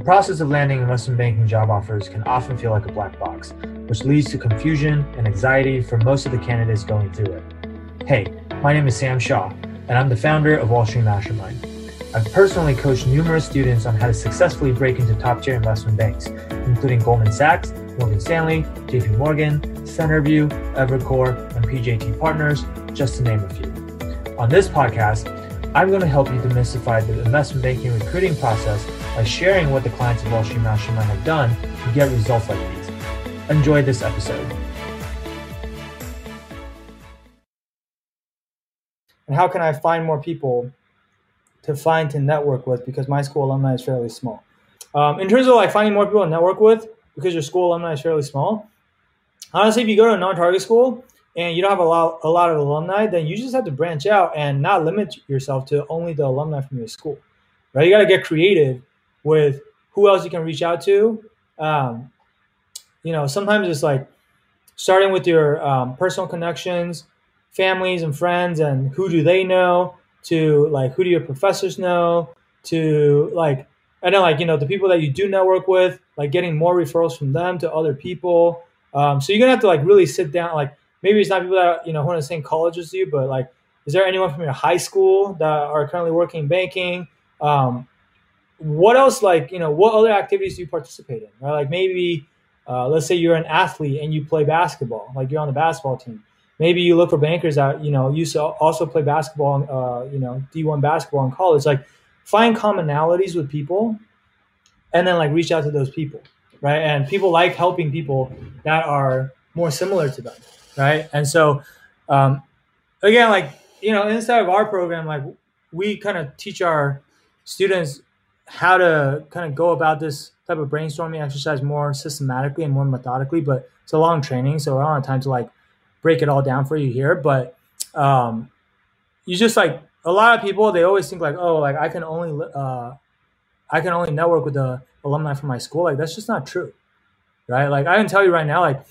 The process of landing investment banking job offers can often feel like a black box, which leads to confusion and anxiety for most of the candidates going through it. Hey, my name is Sam Shaw, and I'm the founder of Wall Street Mastermind. I've personally coached numerous students on how to successfully break into top tier investment banks, including Goldman Sachs, Morgan Stanley, JP Morgan, Centerview, Evercore, and PJT Partners, just to name a few. On this podcast, I'm going to help you demystify the investment banking recruiting process by sharing what the clients of Wall Street Mastermind have done to get results like these. Enjoy this episode. And how can I find more people to find to network with because my school alumni is fairly small. Um, in terms of like finding more people to network with because your school alumni is fairly small, honestly, if you go to a non-target school and you don't have a lot, a lot of alumni, then you just have to branch out and not limit yourself to only the alumni from your school, right? You got to get creative with who else you can reach out to. Um, you know, sometimes it's like starting with your um, personal connections, families and friends, and who do they know to like who do your professors know to like and then like you know the people that you do network with like getting more referrals from them to other people um, so you're gonna have to like really sit down like maybe it's not people that you know who are in the same college as you but like is there anyone from your high school that are currently working in banking um, what else like you know what other activities do you participate in right like maybe uh, let's say you're an athlete and you play basketball like you're on the basketball team maybe you look for bankers that you know used to also play basketball, uh, you know, D1 basketball in college. Like find commonalities with people, and then like reach out to those people, right? And people like helping people that are more similar to them, right? And so, um, again, like you know, inside of our program, like we kind of teach our students how to kind of go about this type of brainstorming exercise more systematically and more methodically. But it's a long training, so I don't have time to like break it all down for you here, but um, you just like a lot of people they always think like, oh, like I can only uh, I can only network with the alumni from my school. Like that's just not true, right? Like I can tell you right now, like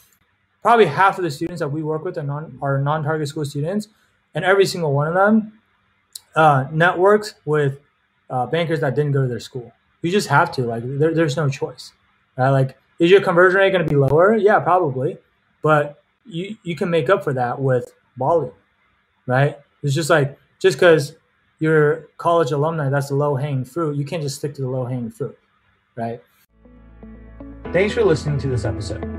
probably half of the students that we work with are non are non-target school students, and every single one of them uh, networks with uh, bankers that didn't go to their school. You just have to like there, there's no choice, right? Like is your conversion rate going to be lower? Yeah, probably, but you you can make up for that with volume, right? It's just like just because you're college alumni, that's the low hanging fruit. You can't just stick to the low hanging fruit, right? Thanks for listening to this episode.